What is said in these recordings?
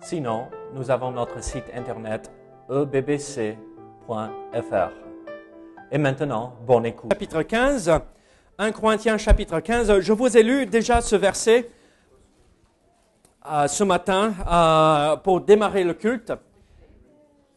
Sinon, nous avons notre site internet ebbc.fr. Et maintenant, bonne écoute. Chapitre 15, 1 Corinthiens chapitre 15. Je vous ai lu déjà ce verset euh, ce matin euh, pour démarrer le culte.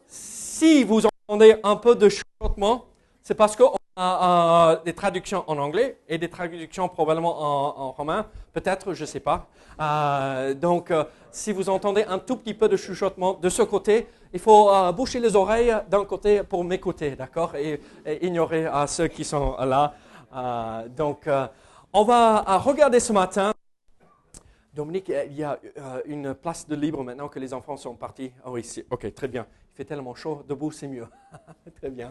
Si vous entendez un peu de chuchotement, c'est parce qu'on euh, des traductions en anglais et des traductions probablement en, romain, peut-être, je ne sais pas. Euh, donc, euh, si vous entendez un tout petit peu de chuchotement de ce côté, il faut euh, boucher les oreilles d'un côté pour m'écouter, d'accord et, et, ignorer euh, ceux qui sont là. Euh, donc, euh, on va euh, regarder ce matin. Dominique, il y a euh, une place de libre maintenant que les enfants sont partis. Ah oui, ici. ok, très bien. Il fait tellement chaud, debout c'est mieux. très bien.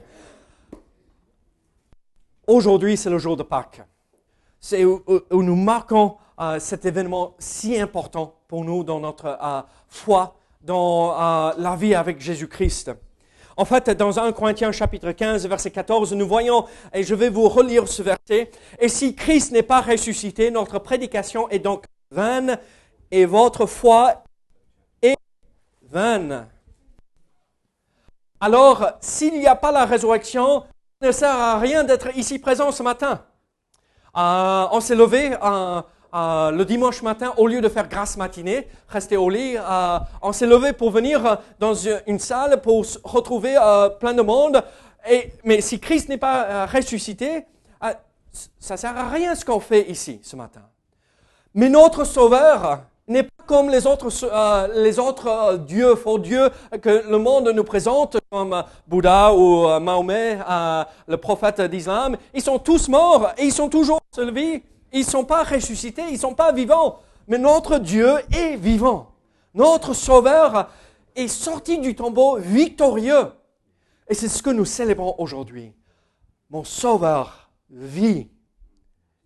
Aujourd'hui, c'est le jour de Pâques. C'est où, nous marquons euh, cet événement si important pour nous dans notre euh, foi, dans euh, la vie avec Jésus-Christ. En fait, dans 1 Corinthiens chapitre 15, verset 14, nous voyons, et je vais vous relire ce verset, et si Christ n'est pas ressuscité, notre prédication est donc vaine, et votre foi est vaine. Alors, s'il n'y a pas la résurrection, ne sert à rien d'être ici présent ce matin. Euh, on s'est levé euh, euh, le dimanche matin, au lieu de faire grâce matinée, rester au lit, on s'est levé pour venir dans une salle pour se retrouver plein de monde. Mais si Christ n'est pas ressuscité, ça sert à rien ce qu'on fait ici ce matin. Mais notre Sauveur n'est pas comme les autres, euh, euh, dieux, faux dieux que le monde nous présente, comme Bouddha ou euh, Mahomet, le prophète d'islam. Ils sont tous morts et ils sont toujours en vie. Ils ne sont pas ressuscités, ils ne sont pas vivants. Mais notre Dieu est vivant. Notre Sauveur est sorti du tombeau victorieux. Et c'est ce que nous célébrons aujourd'hui. Mon Sauveur vit.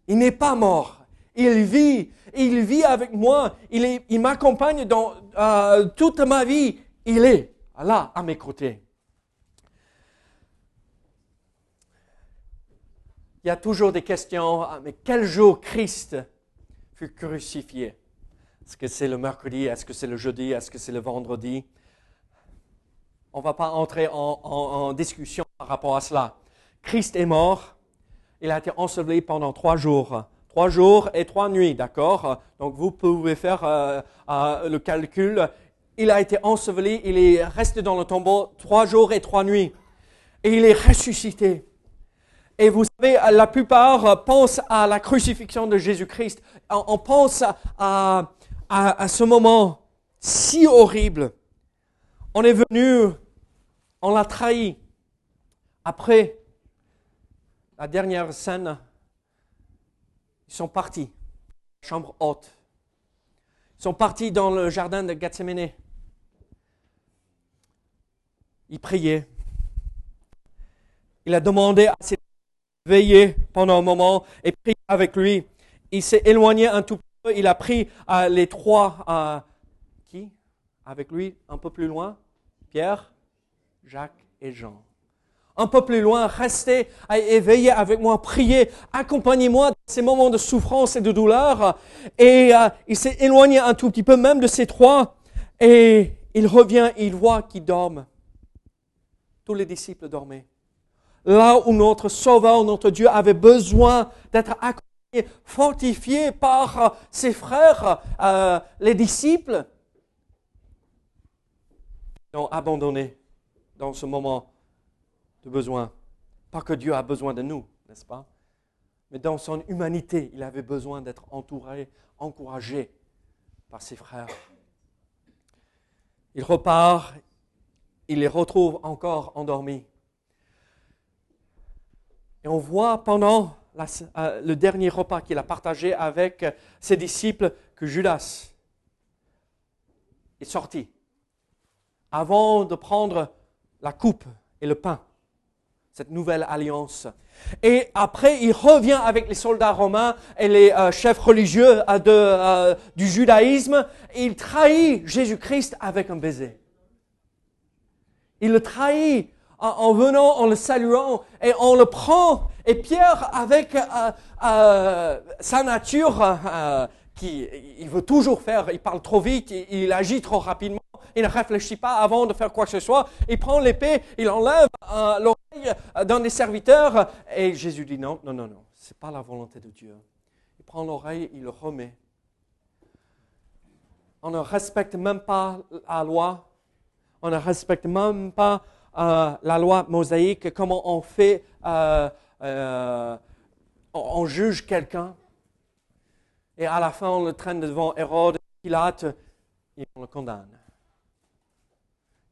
Il n'est pas mort. Il vit. Il vit avec moi. Il, m'accompagne dans euh, toute ma vie. Il est là à mes côtés. Il y a toujours des questions. ah, Mais quel jour Christ fut crucifié? Est-ce que c'est le mercredi? Est-ce que c'est le jeudi? Est-ce que c'est le vendredi? On ne va pas entrer en, en- en discussion par rapport à cela. Christ est mort. Il a été enseveli pendant trois jours. Trois jours et trois nuits, d'accord? Donc vous pouvez faire euh, euh, le calcul. Il a été enseveli, il est resté dans le tombeau trois jours et trois nuits. Et il est ressuscité. Et vous savez, la plupart pensent à la crucifixion de Jésus-Christ. On pense à, à- ce moment si horrible. On est venu, on l'a trahi. Après la dernière scène, sont partis, chambre haute. Ils sont partis dans le jardin de Gethsemane. Ils priaient. Il a demandé à ses veiller pendant un moment et prier avec lui. Il s'est éloigné un tout peu. Il a pris euh, les trois euh, qui? Avec lui un peu plus loin Pierre, Jacques et Jean. Un peu plus loin, restez et veillez avec moi, priez, accompagnez-moi ces moments de souffrance et de douleur. Et euh, il s'est éloigné un tout petit peu même de ces trois. Et il revient, il voit qu'ils dorment. Tous les disciples dormaient là où notre Sauveur, notre Dieu avait besoin d'être accompagné, fortifié par euh, ses frères, euh, les disciples, ils ont abandonné dans ce moment de besoin. Pas que Dieu a besoin de nous, n'est-ce pas? Mais dans son humanité, il avait besoin d'être entouré, encouragé par ses frères. Il repart, il les retrouve encore endormis. Et on voit pendant euh, le dernier repas qu'il a partagé avec ses disciples que Judas est sorti avant de prendre la coupe et le pain, cette nouvelle alliance. Et après, il revient avec les soldats romains et les euh, chefs religieux euh, euh, du judaïsme. Il trahit Jésus-Christ avec un baiser. Il le trahit en, venant, en le saluant, et on le prend. Et Pierre, avec sa nature qui il veut toujours faire, il parle trop vite, il, agit trop rapidement, il ne réfléchit pas avant de faire quoi que ce soit. Il prend l'épée, il enlève euh, l'oreille d'un des serviteurs. Et Jésus dit non, non, non, non, ce n'est pas la volonté de Dieu. Il prend l'oreille, il le remet. On ne respecte même pas la loi. On ne respecte même pas euh, la loi mosaïque. Comment on fait, euh, euh on juge quelqu'un. Et à la fin, on le traîne devant Hérode, Pilate, et on le condamne.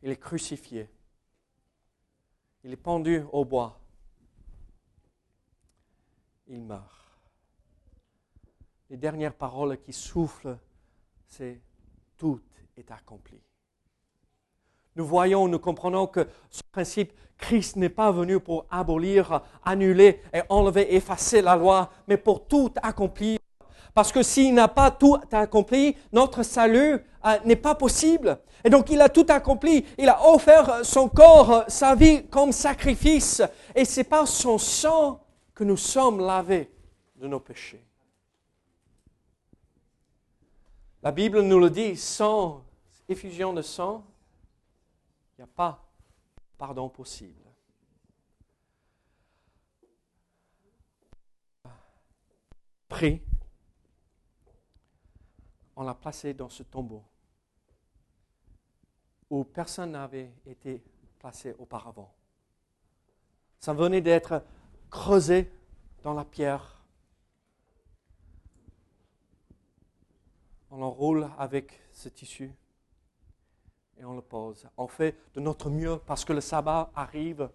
Il est crucifié. Il est pendu au bois. Il meurt. Les dernières paroles qui soufflent, c'est tout est accompli. Nous voyons, nous comprenons que ce principe, Christ n'est pas venu pour abolir, annuler et enlever, effacer la loi, mais pour tout accomplir. Parce que s'il n'a pas tout accompli, notre salut euh, n'est pas possible. Et donc il a tout accompli. Il a offert son corps, sa vie comme sacrifice. Et c'est par son sang que nous sommes lavés de nos péchés. La Bible nous le dit, sans effusion de sang, il n'y a pas pardon possible. Prie. On l'a placé dans ce tombeau où personne n'avait été placé auparavant. Ça venait d'être creusé dans la pierre. On l'enroule avec ce tissu et on le pose. On fait de notre mieux parce que le sabbat arrive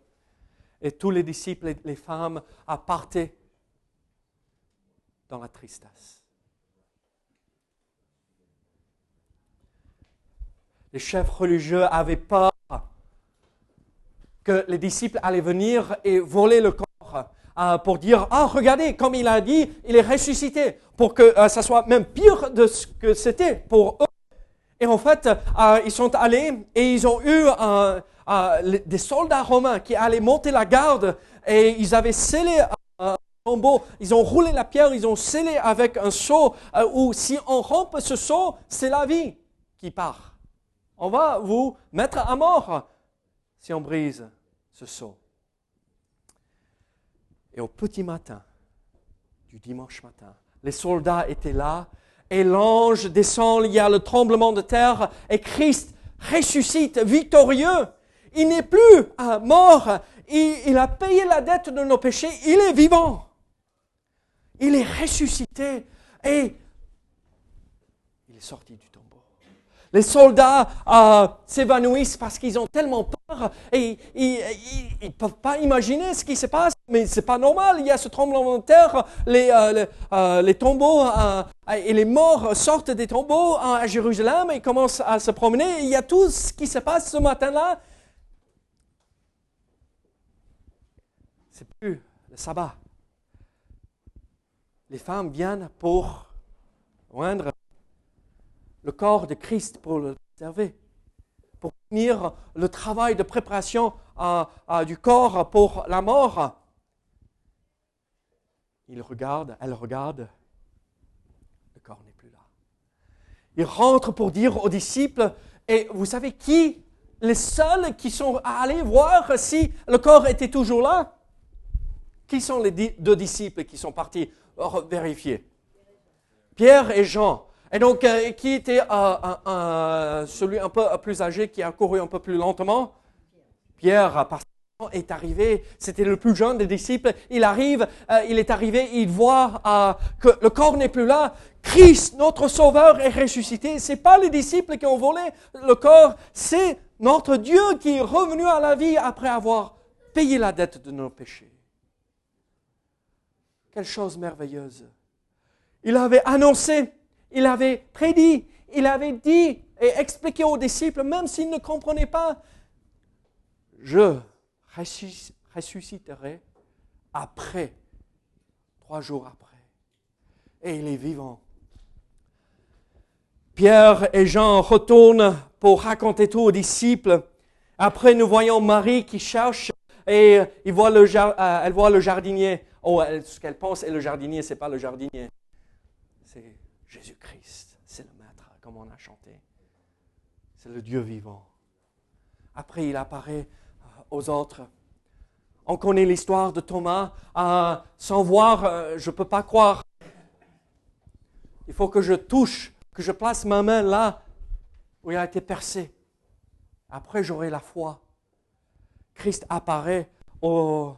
et tous les disciples et les femmes partaient dans la tristesse. Les chefs religieux avaient peur que les disciples allaient venir et voler le corps euh, pour dire, ah, regardez, comme il a dit, il est ressuscité, pour que euh, ça soit même pire de ce que c'était pour eux. Et en fait, euh, ils sont allés et ils ont eu des soldats romains qui allaient monter la garde et ils avaient scellé un tombeau, ils ont roulé la pierre, ils ont scellé avec un seau où si on rompt ce seau, c'est la vie qui part. On va vous mettre à mort si on brise ce sceau. Et au petit matin du dimanche matin, les soldats étaient là et l'ange descend, il y a le tremblement de terre et Christ ressuscite victorieux. Il n'est plus mort, il, il a payé la dette de nos péchés, il est vivant. Il est ressuscité et il est sorti du les soldats euh, s'évanouissent parce qu'ils ont tellement peur et ils ne peuvent pas imaginer ce qui se passe. Mais c'est pas normal. Il y a ce tremblement de terre, les, euh, euh, tombeaux et les morts sortent des tombeaux à Jérusalem et commencent à se promener. il y a tout ce qui se passe ce matin-là. C'est plus le sabbat. Les femmes viennent pour joindre le corps de Christ pour le servir, pour finir le travail de préparation du corps pour la mort. Il regarde, elle regarde, le corps n'est plus là. Il rentre pour dire aux disciples, et vous savez qui Les seuls qui sont allés voir si le corps était toujours là? Qui sont les deux disciples qui sont partis vérifier? Pierre et Jean. Et donc, euh, qui était euh, celui un peu plus âgé qui a couru un peu plus lentement Pierre, parce est arrivé, c'était le plus jeune des disciples, il arrive, euh, il est arrivé, il voit que le corps n'est plus là, Christ, notre sauveur, est ressuscité. Ce n'est pas les disciples qui ont volé le corps, c'est notre Dieu qui est revenu à la vie après avoir payé la dette de nos péchés. Quelle chose merveilleuse. Il avait annoncé il avait prédit, il avait dit et expliqué aux disciples, même s'ils ne comprenaient pas, je ressusciterai après, trois jours après. Et il est vivant. Pierre et Jean retournent pour raconter tout aux disciples. Après, nous voyons Marie qui cherche et euh, elle voit le jardinier. Oh, ce qu'elle pense est le jardinier, c'est pas le jardinier. Jésus-Christ, c'est le Maître, comme on a chanté. C'est le Dieu vivant. Après, il apparaît euh, aux autres. On connaît l'histoire de Thomas. Euh, sans voir, je ne peux pas croire. Il faut que je touche, que je place ma main là où il a été percé. Après, j'aurai la foi. Christ apparaît au,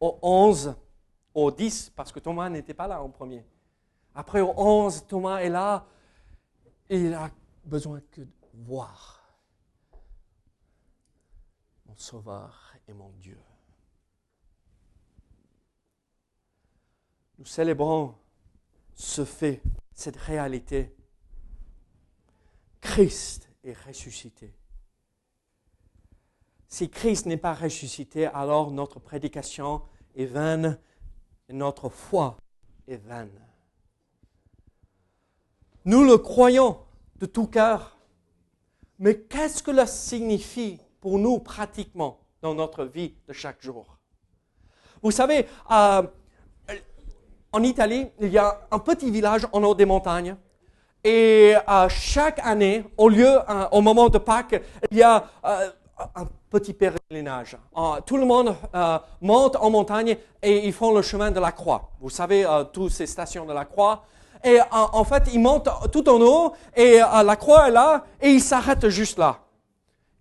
au 11, au 10, parce que Thomas n'était pas là en premier. Après, au 11, Thomas est là et il a besoin que de voir mon Sauveur et mon Dieu. Nous célébrons ce fait, cette réalité. Christ est ressuscité. Si Christ n'est pas ressuscité, alors notre prédication est vaine et notre foi est vaine. Nous le croyons de tout cœur, mais qu'est-ce que cela signifie pour nous pratiquement dans notre vie de chaque jour? Vous savez, euh, en Italie, il y a un petit village en haut des montagnes. Et euh, chaque année, euh, au moment de Pâques, il y a un petit pèlerinage. Tout le monde monte en montagne et ils font le chemin de la croix. Vous savez, toutes ces stations de la croix. Et en fait, ils montent tout en haut et la croix est là et ils s'arrêtent juste là.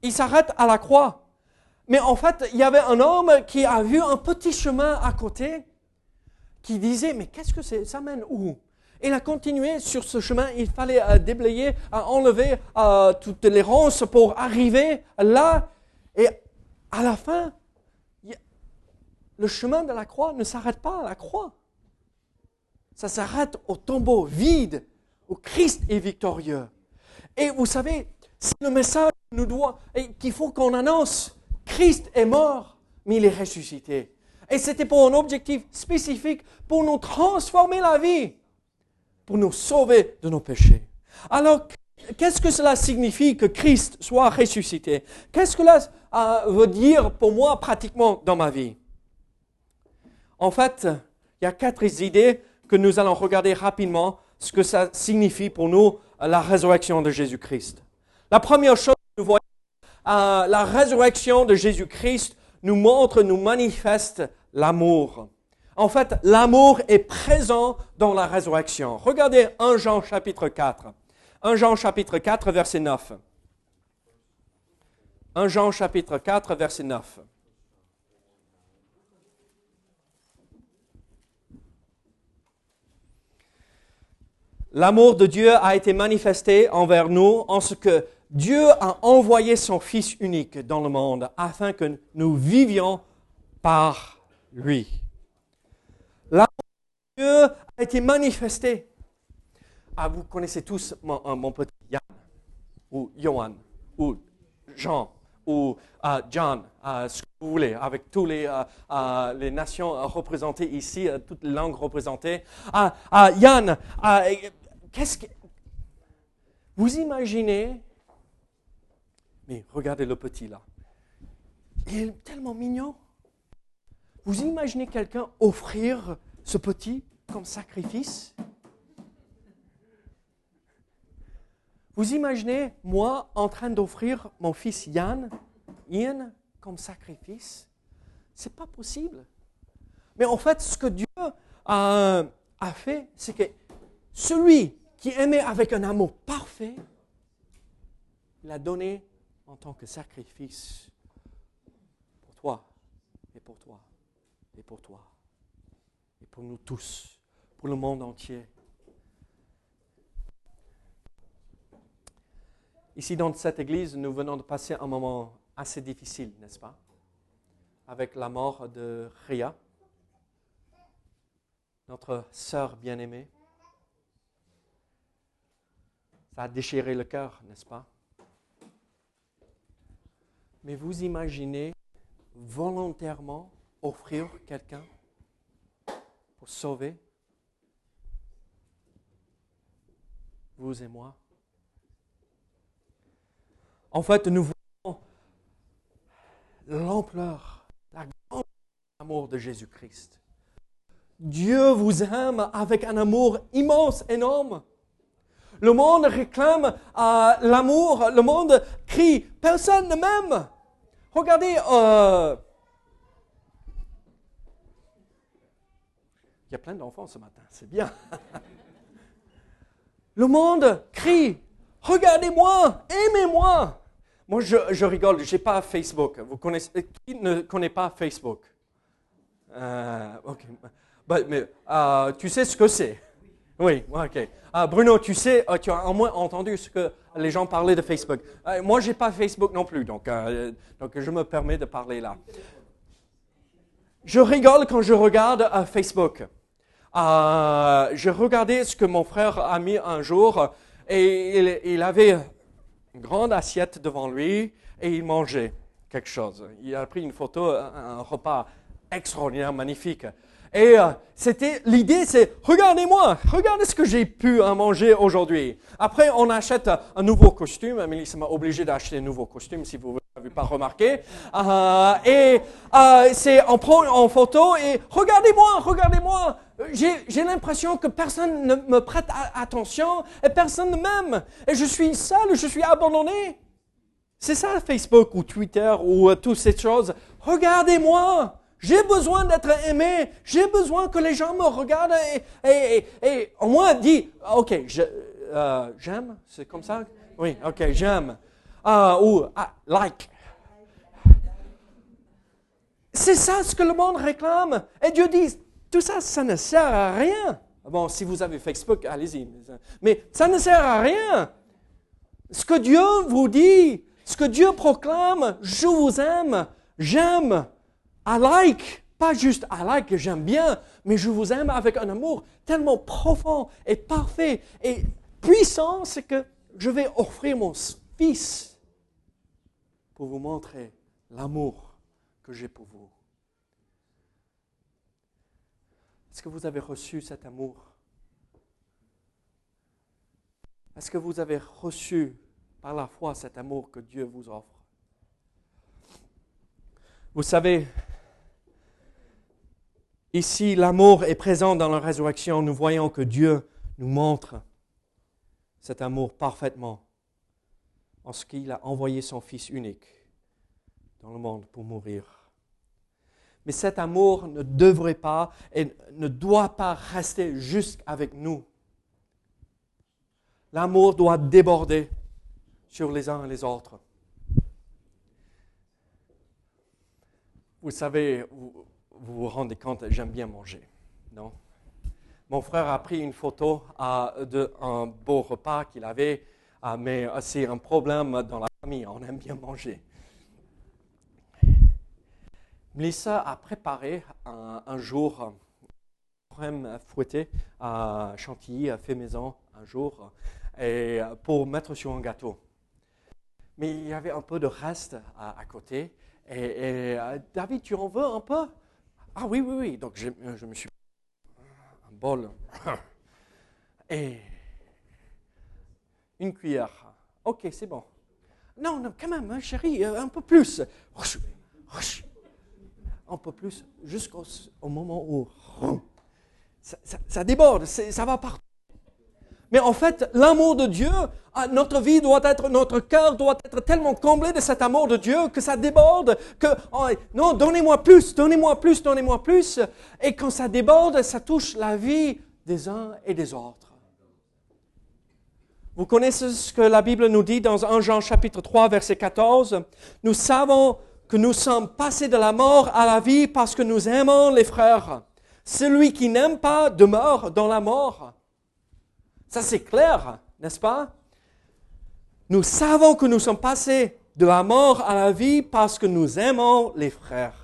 Ils s'arrêtent à la croix. Mais en fait, il y avait un homme qui a vu un petit chemin à côté qui disait, mais qu'est-ce que Ça mène où? Il a continué sur ce chemin. Il fallait déblayer, enlever toutes les ronces pour arriver là et à la fin, le chemin de la croix ne s'arrête pas à la croix. Ça s'arrête au tombeau vide où Christ est victorieux. Et vous savez, c'est le message qu'il faut qu'on annonce. Christ est mort, mais il est ressuscité. Et c'était pour un objectif spécifique, pour nous transformer la vie, pour nous sauver de nos péchés. Alors, qu'est-ce que cela signifie que Christ soit ressuscité? Qu'est-ce que cela euh, veut dire pour moi pratiquement dans ma vie? En fait, il y a quatre idées que nous allons regarder rapidement ce que ça signifie pour nous la résurrection de Jésus-Christ. La première chose que nous voyons, euh, la résurrection de Jésus-Christ nous montre, nous manifeste l'amour. En fait, l'amour est présent dans la résurrection. Regardez 1 Jean chapitre 4. 1 Jean chapitre 4, verset 9. 1 Jean chapitre 4, verset 9. L'amour de Dieu a été manifesté envers nous en ce que Dieu a envoyé son Fils unique dans le monde afin que nous vivions par lui. L'amour de Dieu a été manifesté ah, vous connaissez tous mon, euh, petit Yann, ou Johan, ou Jean, ou uh, John, uh, ce que vous voulez, avec toutes les, les nations représentées ici, toutes les langues représentées. Yann, qu'est-ce que... Vous imaginez... Mais regardez le petit là. Il est tellement mignon. Vous imaginez quelqu'un offrir ce petit comme sacrifice? Vous imaginez moi en train d'offrir mon fils Yann, Ian, comme sacrifice? C'est pas possible. Mais en fait, ce que Dieu a, a fait, c'est que celui qui aimait avec un amour parfait, l'a donné en tant que sacrifice pour toi et pour toi et pour toi et pour nous tous, pour le monde entier. Ici, dans cette église, nous venons de passer un moment assez difficile, n'est-ce pas? Avec la mort de Ria, notre sœur bien-aimée. Ça a déchiré le cœur, n'est-ce pas? Mais vous imaginez volontairement offrir quelqu'un pour sauver? Vous et moi En fait, nous voyons l'ampleur, la grande amour de Jésus-Christ. Dieu vous aime avec un amour immense, énorme. Le monde réclame euh, l'amour, le monde crie, personne ne m'aime. Regardez, euh, il y a plein d'enfants ce matin, c'est bien. le monde crie, regardez-moi, aimez-moi. Moi, je, rigole, je n'ai pas Facebook. Vous connaissez, qui ne connaît pas Facebook? Euh, Ok. Bah, mais euh, tu sais ce que c'est Oui, ok. Ah, Bruno, tu sais, euh, tu as au moins entendu ce que les gens parlaient de Facebook. moi, je n'ai pas Facebook non plus, donc, je me permets de parler là. Je rigole quand je regarde Facebook. je regardais ce que mon frère a mis un jour et il avait une grande assiette devant lui et il mangeait quelque chose. Il a pris une photo, un repas extraordinaire, magnifique. Et euh, c'était l'idée, c'est regardez-moi, regardez ce que j'ai pu euh, manger aujourd'hui. Après, on achète un nouveau costume. Mélissa m'a obligé d'acheter un nouveau costume, si vous n'avez pas remarqué. Euh, et c'est on prend en photo et regardez-moi, regardez-moi. J'ai l'impression que personne ne me prête attention et personne ne m'aime. Et je suis seul, je suis abandonné. C'est ça Facebook ou Twitter ou toutes ces choses. Regardez-moi. J'ai besoin d'être aimé. J'ai besoin que les gens me regardent et, au moins dit, ok, euh, j'aime, c'est comme ça? Oui, ok, j'aime. Ah, ou ah, like. C'est ça ce que le monde réclame. Et Dieu dit, tout ça, ça ne sert à rien. Bon, si vous avez Facebook, allez-y. Mais ça ne sert à rien. Ce que Dieu vous dit, ce que Dieu proclame, je vous aime, j'aime, I like, pas juste I like j'aime bien, mais je vous aime avec un amour tellement profond et parfait et puissant, c'est que je vais offrir mon fils pour vous montrer l'amour que j'ai pour vous. Est-ce que vous avez reçu cet amour? Est-ce que vous avez reçu par la foi cet amour que Dieu vous offre? Vous savez, Ici, l'amour est présent dans la résurrection. Nous voyons que Dieu nous montre cet amour parfaitement en ce qu'il a envoyé son Fils unique dans le monde pour mourir. Mais cet amour ne devrait pas et ne doit pas rester juste avec nous. L'amour doit déborder sur les uns et les autres. Vous savez, vous vous rendez compte, j'aime bien manger, non? Mon frère a pris une photo euh, d'un beau repas qu'il avait, euh, mais c'est un problème dans la famille, on aime bien manger. Melissa a préparé un, jour crème fouettée à Chantilly, à fait maison, un jour, et pour mettre sur un gâteau. Mais il y avait un peu de reste à, côté. Et, euh, David, tu en veux un peu? Ah oui, oui, oui. Donc je, euh, je me suis un bol et une cuillère. Ok, c'est bon. Non, non, quand même, hein, chérie, euh, un peu plus. Un peu plus, jusqu'au moment où ça déborde, ça va partout. Mais en fait, l'amour de Dieu, ah, notre vie doit être, notre cœur doit être tellement comblé de cet amour de Dieu que ça déborde, que oh, non, donnez-moi plus, donnez-moi plus, donnez-moi plus. Et quand ça déborde, ça touche la vie des uns et des autres. Vous connaissez ce que la Bible nous dit dans 1 Jean chapitre 3 verset 14 Nous savons que nous sommes passés de la mort à la vie parce que nous aimons les frères. Celui qui n'aime pas demeure dans la mort. Ça, c'est clair, n'est-ce pas? Nous savons que nous sommes passés de la mort à la vie parce que nous aimons les frères.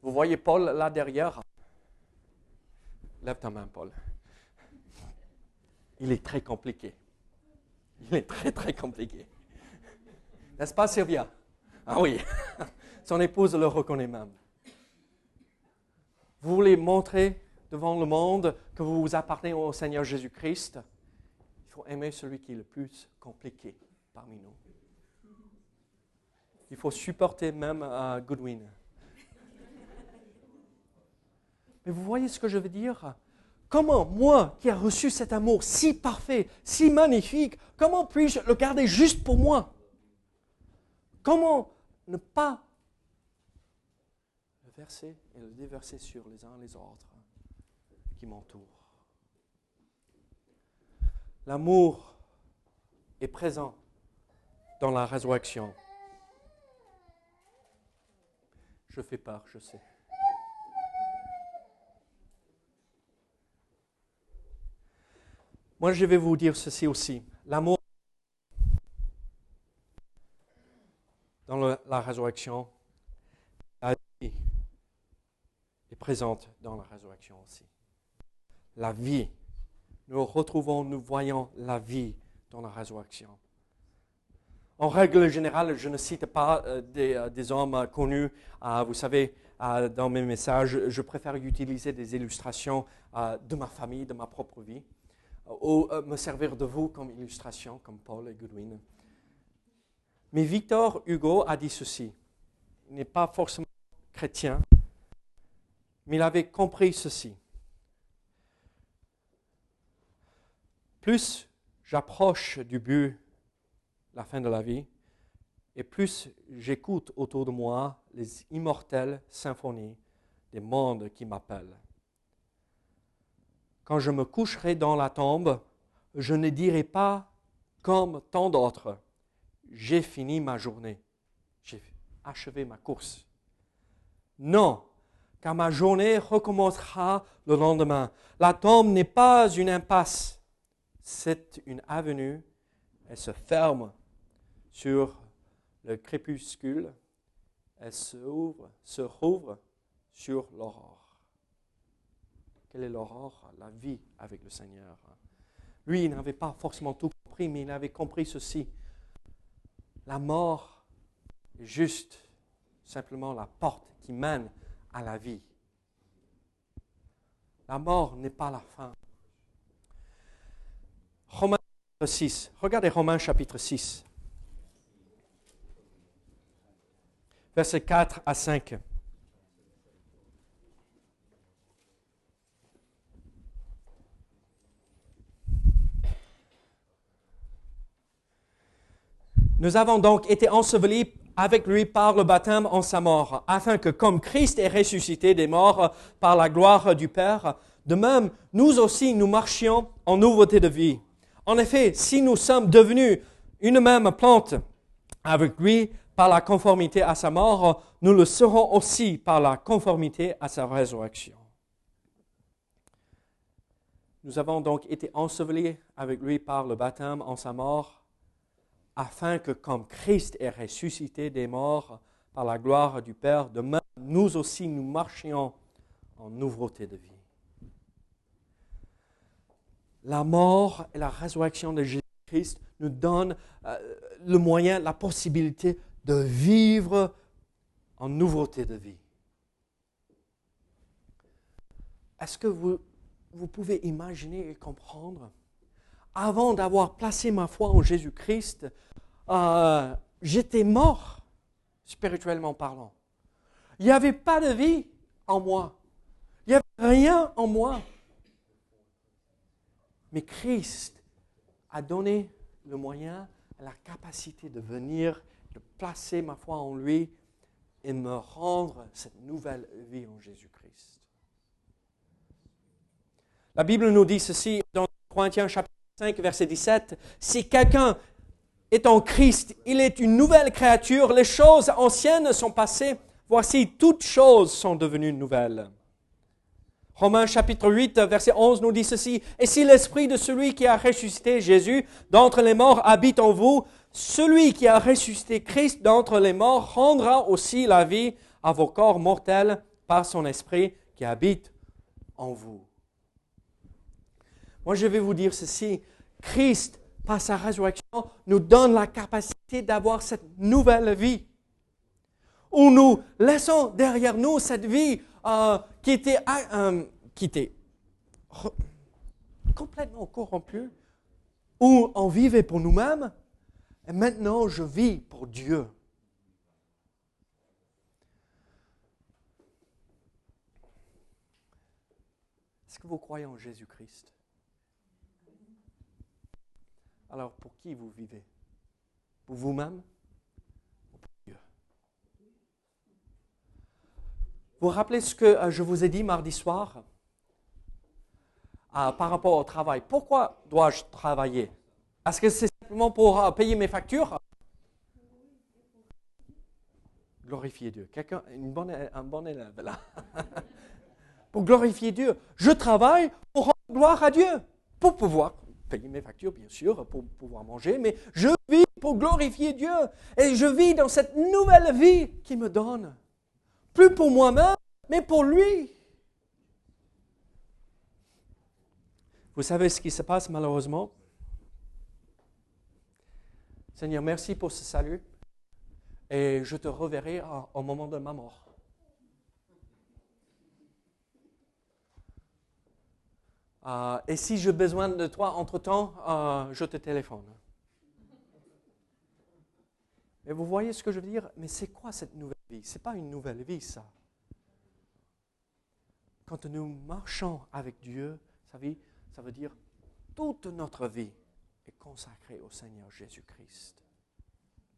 Vous voyez Paul là derrière? Lève ta main, Paul. il est très compliqué. Il est très, très compliqué. N'est-ce pas, Sylvia? Ah oui, son épouse le reconnaît même. Vous voulez montrer devant le monde que vous appartenez au Seigneur Jésus-Christ Il faut aimer celui qui est le plus compliqué parmi nous. Il faut supporter même uh, Goodwin. Mais vous voyez ce que je veux dire? Comment moi, qui ai reçu cet amour si parfait, si magnifique, comment puis-je le garder juste pour moi? Comment ne pas le verser et le déverser sur les uns les autres? Qui m'entourent L'amour est présent dans la résurrection. Je fais peur, je sais. Moi, je vais vous dire ceci aussi. L'amour dans la résurrection, est présente dans la résurrection aussi. La vie. Nous retrouvons, nous voyons la vie dans la résurrection. En règle générale, je ne cite pas euh, euh, des, hommes connus. Euh, vous savez, dans mes messages, je préfère utiliser des illustrations de ma famille, de ma propre vie, ou me servir de vous comme illustration, comme Paul et Goodwin. Mais Victor Hugo a dit ceci. Il n'est pas forcément chrétien, mais il avait compris ceci. Plus j'approche du but la fin de la vie, et plus j'écoute autour de moi les immortelles symphonies des mondes qui m'appellent. Quand je me coucherai dans la tombe, je ne dirai pas comme tant d'autres, j'ai fini ma journée, j'ai achevé ma course. Non, car ma journée recommencera le lendemain. La tombe n'est pas une impasse, c'est une avenue, elle se ferme sur le crépuscule, elle s'ouvre, se rouvre sur l'aurore. Quelle est l'aurore? La vie avec le Seigneur. Lui, il n'avait pas forcément tout compris, mais il avait compris ceci. La mort est juste simplement la porte qui mène à la vie. La mort n'est pas la fin. Romains 6. Regardez Romains chapitre 6. versets 4 à 5. Nous avons donc été ensevelis avec lui par le baptême en sa mort, afin que comme Christ est ressuscité des morts par la gloire du Père, de même, nous aussi, nous marchions en nouveauté de vie. En effet, si nous sommes devenus une même plante avec lui, par la conformité à sa mort, nous le serons aussi par la conformité à sa résurrection. Nous avons donc été ensevelis avec lui par le baptême en sa mort, afin que comme Christ est ressuscité des morts par la gloire du Père, demain nous aussi nous marchions en nouveauté de vie. La mort et la résurrection de Jésus-Christ nous donnent euh, le moyen, la possibilité de vivre en nouveauté de vie. Est-ce que vous, pouvez imaginer et comprendre Avant d'avoir placé ma foi en Jésus-Christ, euh, j'étais mort, spirituellement parlant. Il n'y avait pas de vie en moi. Il n'y avait rien en moi. Mais Christ a donné le moyen, la capacité de venir de placer ma foi en lui et me rendre cette nouvelle vie en Jésus-Christ. La Bible nous dit ceci dans Corinthiens chapitre 5, verset 17. Si quelqu'un est en Christ, il est une nouvelle créature, les choses anciennes sont passées, voici toutes choses sont devenues nouvelles. Romains chapitre 8, verset 11 nous dit ceci. Et si l'esprit de celui qui a ressuscité Jésus d'entre les morts habite en vous, celui qui a ressuscité Christ d'entre les morts rendra aussi la vie à vos corps mortels par son esprit qui habite en vous. Moi, je vais vous dire ceci. Christ, par sa résurrection, nous donne la capacité d'avoir cette nouvelle vie. Où nous laissons derrière nous cette vie euh, qui était, euh, qui était complètement corrompue, où on vivait pour nous-mêmes, et maintenant je vis pour Dieu. Est-ce que vous croyez en Jésus-Christ? Alors pour qui vous vivez? Pour vous-même ou pour Dieu Vous rappelez ce que euh, je vous ai dit mardi soir? Euh, par rapport au travail Pourquoi dois-je travailler? Est-ce que c'est simplement pour euh, payer mes factures? Glorifier Dieu. Quelqu'un, un bon élève là. pour glorifier Dieu. Je travaille pour rendre gloire à Dieu, pour pouvoir payer mes factures, bien sûr, pour pouvoir manger, mais je vis pour glorifier Dieu. Et je vis dans cette nouvelle vie qu'il me donne. Plus pour moi-même, mais pour lui. Vous savez ce qui se passe malheureusement? Seigneur, merci pour ce salut. Et je te reverrai au moment de ma mort. Euh, et si j'ai besoin de toi entre-temps, euh, je te téléphone. Mais vous voyez ce que je veux dire? Mais c'est quoi cette nouvelle vie? Ce n'est pas une nouvelle vie, ça. Quand nous marchons avec Dieu, ça veut, ça veut dire toute notre vie est consacrée au Seigneur Jésus-Christ.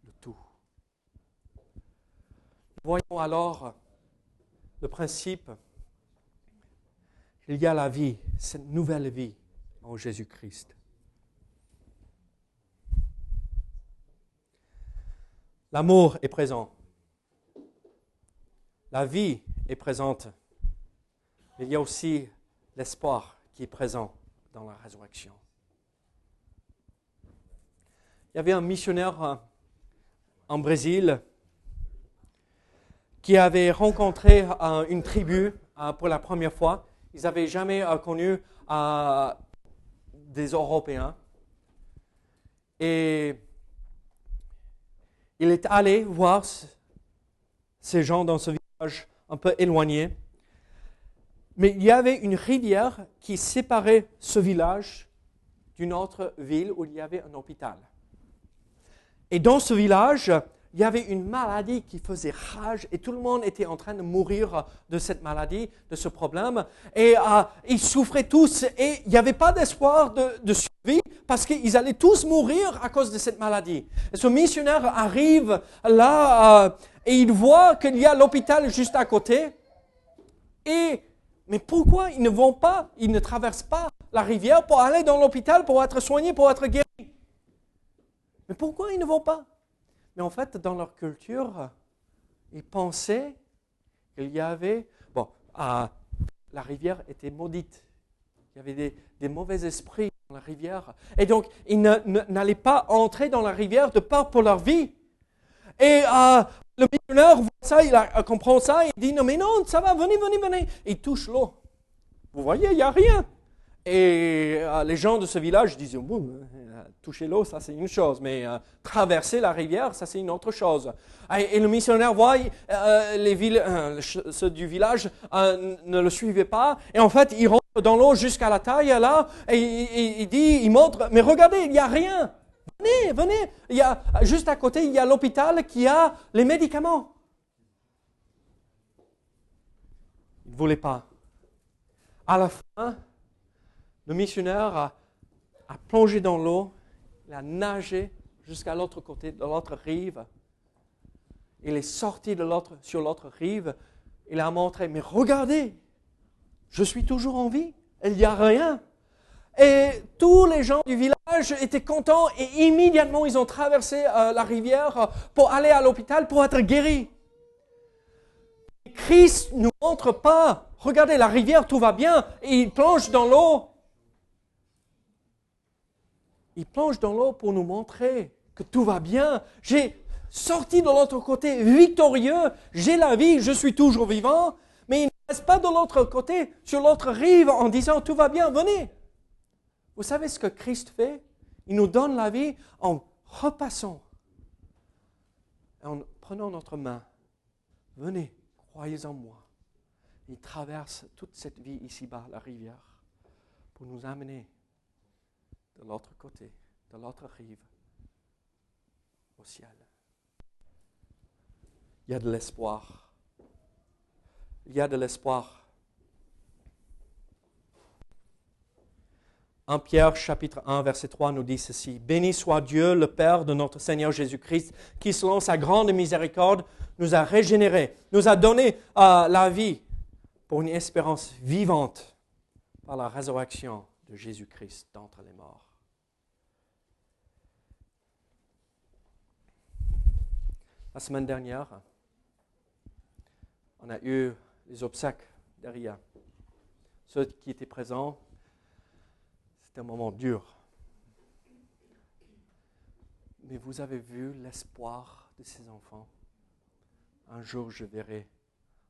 Le tout. Voyons alors le principe il y a la vie, cette nouvelle vie en Jésus-Christ. L'amour est présent. La vie est présente. Il y a aussi l'espoir qui est présent dans la résurrection. Il y avait un missionnaire euh, en Brésil qui avait rencontré euh, une tribu euh, pour la première fois ils n'avaient jamais connu des Européens. Il est allé voir ces gens dans ce village un peu éloigné. Mais il y avait une rivière qui séparait ce village d'une autre ville où il y avait un hôpital. Et dans ce village, il y avait une maladie qui faisait rage et tout le monde était en train de mourir de cette maladie, de ce problème. Et euh, ils souffraient tous et il n'y avait pas d'espoir de, parce qu'ils allaient tous mourir à cause de cette maladie. Ce missionnaire arrive là euh, et il voit qu'il y a l'hôpital juste à côté. Et mais pourquoi ils ne vont pas, ils ne traversent pas la rivière pour aller dans l'hôpital pour être soignés, pour être guéris? Mais pourquoi ils ne vont pas? Mais en fait, dans leur culture, ils pensaient qu'il y avait... Bon, la rivière était maudite. Il y avait des, mauvais esprits dans la rivière. Et donc, ils n'allaient pas entrer dans la rivière de peur pour leur vie. Et euh, le missionnaire voit ça, il comprend ça, il dit non, mais non, ça va, venez, venez, venez. il touche l'eau. Vous voyez, il n'y a rien. Et euh, les gens de ce village disaient, euh, toucher l'eau, ça c'est une chose, mais euh, traverser la rivière, ça c'est une autre chose. Et, le missionnaire voit les villes, ceux du village ne le suivaient pas, et en fait il rentre dans l'eau jusqu'à la taille là, et il dit, il montre, mais regardez, il n'y a rien. Venez, venez. Il y a, juste à côté, il y a l'hôpital qui a les médicaments. Il ne voulait pas. À la fin, le missionnaire a, plongé dans l'eau, il a nagé jusqu'à l'autre côté, de l'autre rive. Il est sorti de sur l'autre rive. Il a montré, mais regardez, je suis toujours en vie. Il n'y a rien. Et tous les gens du village étaient contents et immédiatement ils ont traversé euh, la rivière pour aller à l'hôpital pour être guéris. Christ ne nous montre pas, regardez la rivière, tout va bien, et il plonge dans l'eau il plonge dans l'eau pour nous montrer que tout va bien. J'ai sorti de l'autre côté victorieux, j'ai la vie, je suis toujours vivant, reste pas de l'autre côté, sur l'autre rive, en disant tout va bien, venez. Vous savez ce que Christ fait? Il nous donne la vie en repassant, en prenant notre main. Venez, croyez en moi. Il traverse toute cette vie ici-bas, la rivière, pour nous amener de l'autre côté, de l'autre rive, au ciel. Il y a de l'espoir. Il y a de l'espoir. 1 Pierre chapitre 1 verset 3 nous dit ceci. Béni soit Dieu, le Père de notre Seigneur Jésus-Christ, qui selon sa grande miséricorde nous a régénérés, nous a donné euh, la vie pour une espérance vivante par la résurrection de Jésus-Christ d'entre les morts. La semaine dernière, on a eu les obsèques derrière. Ceux qui étaient présents un moment dur. Mais vous avez vu l'espoir de ces enfants. Un jour, je verrai,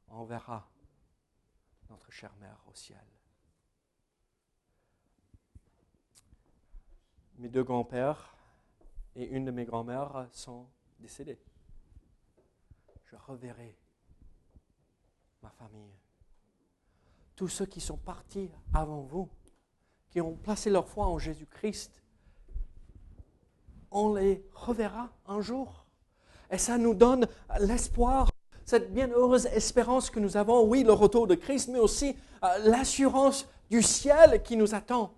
on verra notre chère mère au ciel. Mes deux grands-pères et une de mes grand-mères sont décédés. Je reverrai famille. Tous ceux qui sont partis avant vous, qui ont placé leur foi en Jésus-Christ, on les reverra un jour. Et ça nous donne l'espoir, cette bienheureuse espérance que nous avons, oui, le retour de Christ, mais aussi euh, l'assurance du ciel qui nous attend.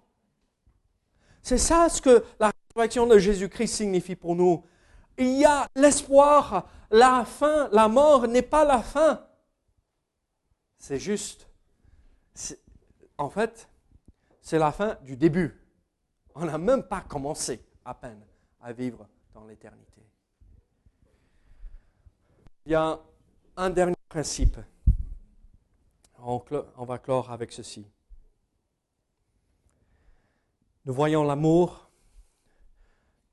C'est ça ce que la résurrection de Jésus-Christ signifie pour nous. Il y a l'espoir, la fin, la mort n'est pas la fin. C'est juste, en fait, c'est la fin du début. On n'a même pas commencé à peine à vivre dans l'éternité. Il y a un dernier principe. On, va clore avec ceci. Nous voyons l'amour,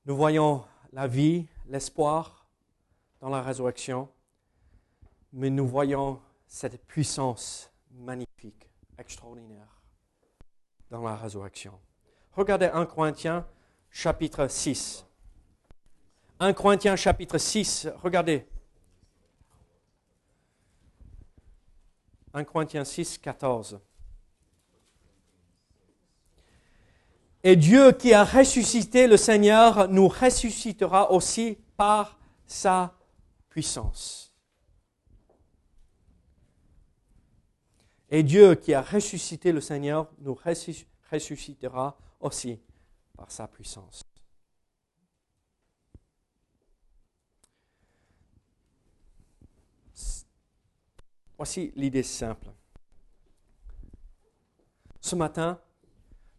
nous voyons la vie, l'espoir dans la résurrection, mais nous voyons cette puissance magnifique, extraordinaire dans la résurrection. Regardez 1 Corinthiens chapitre 6. 1 Corinthiens chapitre 6, regardez. 1 Corinthiens 6, 14. Et Dieu qui a ressuscité le Seigneur nous ressuscitera aussi par sa puissance. Et Dieu qui a ressuscité le Seigneur nous ressuscitera aussi par sa puissance. Voici l'idée simple. Ce matin,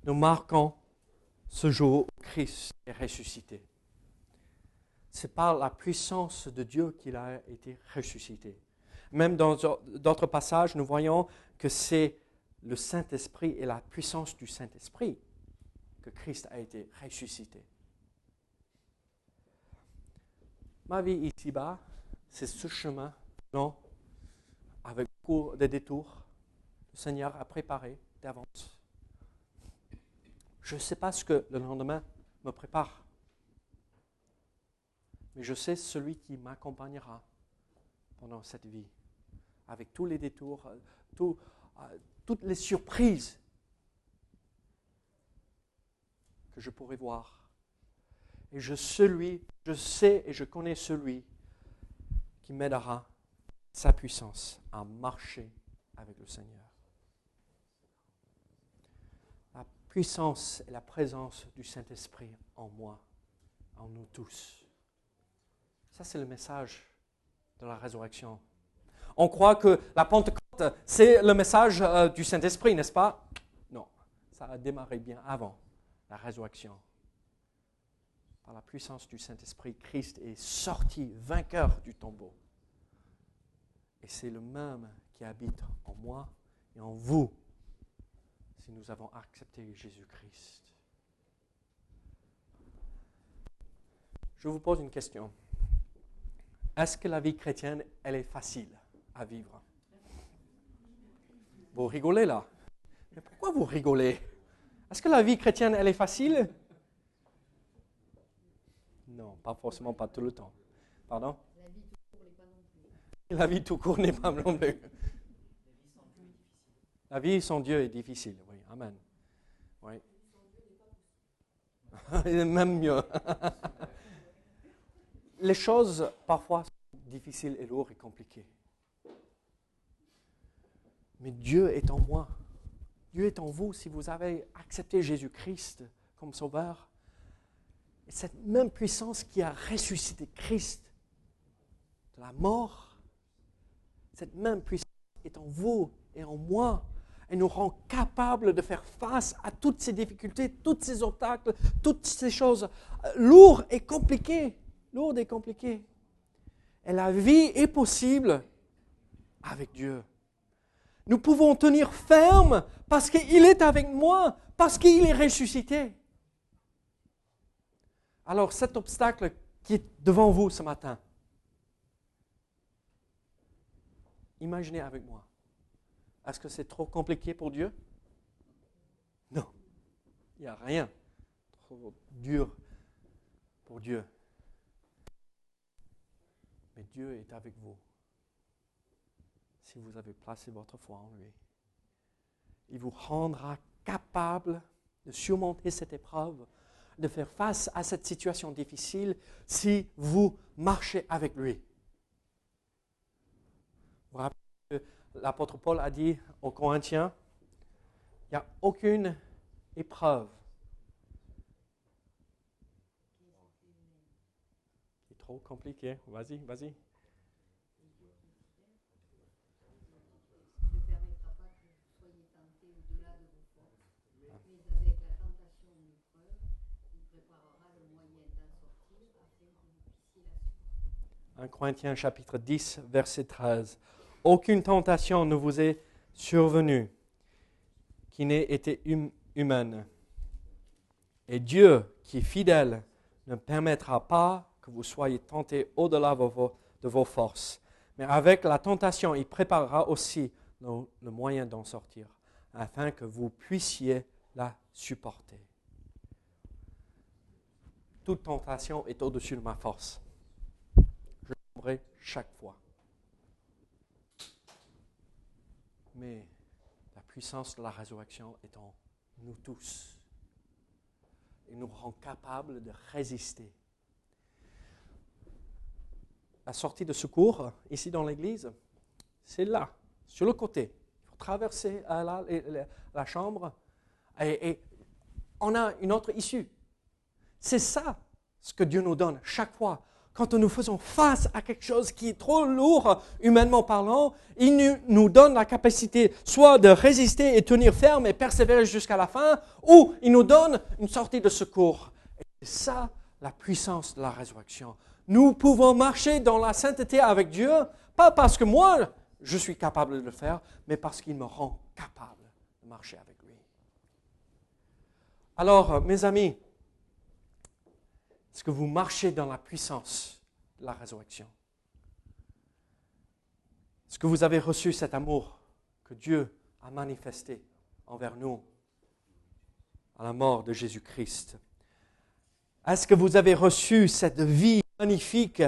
nous marquons ce jour où Christ est ressuscité. C'est par la puissance de Dieu qu'il a été ressuscité. Même dans d'autres passages, nous voyons que c'est le Saint-Esprit et la puissance du Saint-Esprit que Christ a été ressuscité. Ma vie ici-bas, c'est ce chemin, non, avec beaucoup de détours, le Seigneur a préparé d'avance. Je ne sais pas ce que le lendemain me prépare, mais je sais celui qui m'accompagnera pendant cette vie, avec tous les détours, euh, toutes les surprises que je pourrais voir. Et je, celui, je sais et je connais celui qui m'aidera sa puissance à marcher avec le Seigneur. La puissance et la présence du Saint-Esprit en moi, en nous tous. Ça, c'est le message de la résurrection. On croit que la Pentecôte c'est le message euh, du Saint-Esprit, n'est-ce pas? Non, ça a démarré bien avant la résurrection. Par la puissance du Saint-Esprit, Christ est sorti vainqueur du tombeau. Et c'est le même qui habite en moi et en vous si nous avons accepté Jésus-Christ. Je vous pose une question. Est-ce que la vie chrétienne, elle est facile? À vivre vous rigolez là. Mais pourquoi vous rigolez? Est-ce que la vie chrétienne, elle est facile? Non, pas forcément pas tout le temps. Pardon? La vie tout court n'est pas non plus. La vie sans Dieu est difficile, oui. Amen. Oui. Même mieux. Les choses parfois sont difficiles et lourdes et compliquées. Mais Dieu est en moi. Dieu est en vous si vous avez accepté Jésus-Christ comme sauveur. Et cette même puissance qui a ressuscité Christ de la mort, cette même puissance est en vous et en moi et nous rend capables de faire face à toutes ces difficultés, tous ces obstacles, toutes ces choses euh, lourdes et compliquées. Lourdes et compliquées. Et la vie est possible avec Dieu. Nous pouvons tenir ferme parce qu'il est avec moi, parce qu'il est ressuscité. Alors cet obstacle qui est devant vous ce matin, imaginez avec moi. Est-ce que c'est trop compliqué pour Dieu? Non. Il n'y a rien trop dur pour Dieu. Mais Dieu est avec vous si vous avez placé votre foi en lui. Il vous rendra capable de surmonter cette épreuve, de faire face à cette situation difficile si vous marchez avec lui. Vous rappelez que l'apôtre Paul a dit aux Corinthiens, il n'y a aucune épreuve qui est trop compliquée. Vas-y, vas-y. Un Corinthiens chapitre 10, verset 13 aucune tentation ne vous est survenue qui n'ait été hum-, humaine. Et Dieu, qui est fidèle, ne permettra pas que vous soyez tentés au-delà de vos forces. Mais avec la tentation, il préparera aussi le moyen d'en sortir, afin que vous puissiez la supporter. Toute tentation est au-dessus de ma force. Chaque fois. mais la puissance de la résurrection est en nous tous. Il nous rend capables de résister. La sortie de secours, ici dans l'église, c'est là, sur le côté. Il faut traverser la, chambre et on a une autre issue. C'est ça ce que Dieu nous donne chaque fois quand nous faisons face à quelque chose qui est trop lourd, humainement parlant, il nous donne la capacité soit de résister et tenir ferme et persévérer jusqu'à la fin, ou il nous donne une sortie de secours. Et c'est ça la puissance de la résurrection. Nous pouvons marcher dans la sainteté avec Dieu, pas parce que moi je suis capable de le faire, mais parce qu'il me rend capable de marcher avec lui. Alors, mes amis, est-ce que vous marchez dans la puissance de la résurrection? Est-ce que vous avez reçu cet amour que Dieu a manifesté envers nous à la mort de Jésus-Christ? Est-ce que vous avez reçu cette vie magnifique,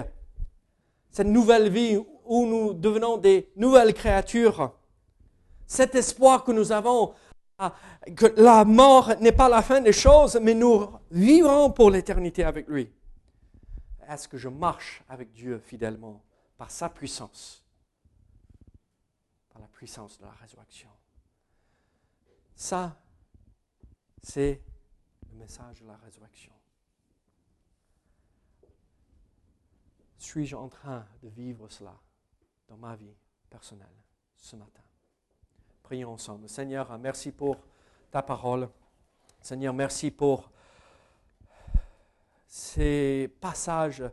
cette nouvelle vie où nous devenons des nouvelles créatures? Cet espoir que nous avons que la mort n'est pas la fin des choses, mais nous vivrons pour l'éternité avec lui. Est-ce que je marche avec Dieu fidèlement par sa puissance, par la puissance de la résurrection? Ça, c'est le message de la résurrection. Suis-je en train de vivre cela dans ma vie personnelle ce matin? Prions ensemble. Seigneur, merci pour ta parole. Seigneur, merci pour ces passages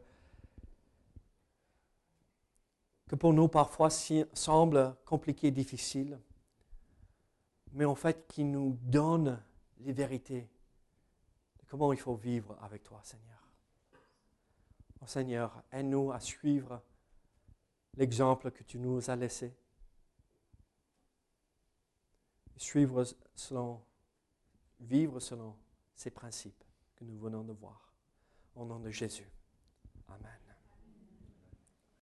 que pour nous parfois semblent compliqués, difficiles, mais en fait qui nous donnent les vérités de comment il faut vivre avec toi, Seigneur. Oh, Seigneur, aide-nous à suivre l'exemple que tu nous as laissé suivre selon, vivre selon ces principes que nous venons de voir. Au nom de Jésus. Amen.